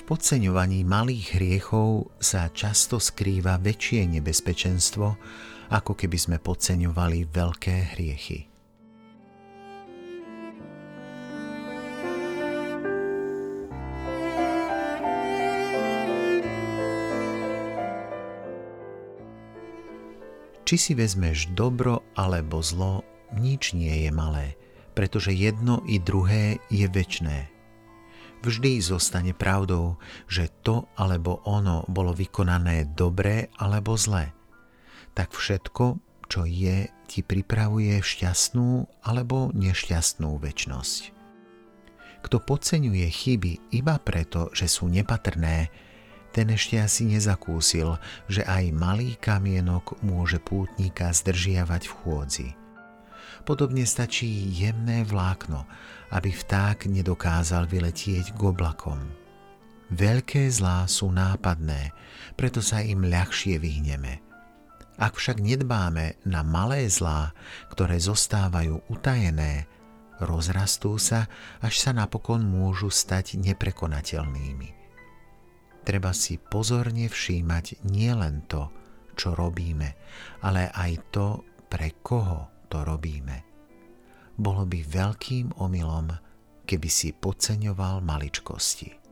podceňovaní malých hriechov sa často skrýva väčšie nebezpečenstvo, ako keby sme podceňovali veľké hriechy. Či si vezmeš dobro alebo zlo, nič nie je malé, pretože jedno i druhé je väčné. Vždy zostane pravdou, že to alebo ono bolo vykonané dobré alebo zlé. Tak všetko, čo je, ti pripravuje šťastnú alebo nešťastnú väčnosť. Kto podceňuje chyby iba preto, že sú nepatrné, ten ešte asi nezakúsil, že aj malý kamienok môže pútnika zdržiavať v chôdzi. Podobne stačí jemné vlákno, aby vták nedokázal vyletieť k oblakom. Veľké zlá sú nápadné, preto sa im ľahšie vyhneme. Ak však nedbáme na malé zlá, ktoré zostávajú utajené, rozrastú sa, až sa napokon môžu stať neprekonateľnými. Treba si pozorne všímať nielen to, čo robíme, ale aj to, pre koho to robíme. Bolo by veľkým omylom, keby si podceňoval maličkosti.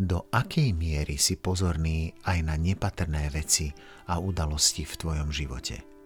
do akej miery si pozorný aj na nepatrné veci a udalosti v tvojom živote.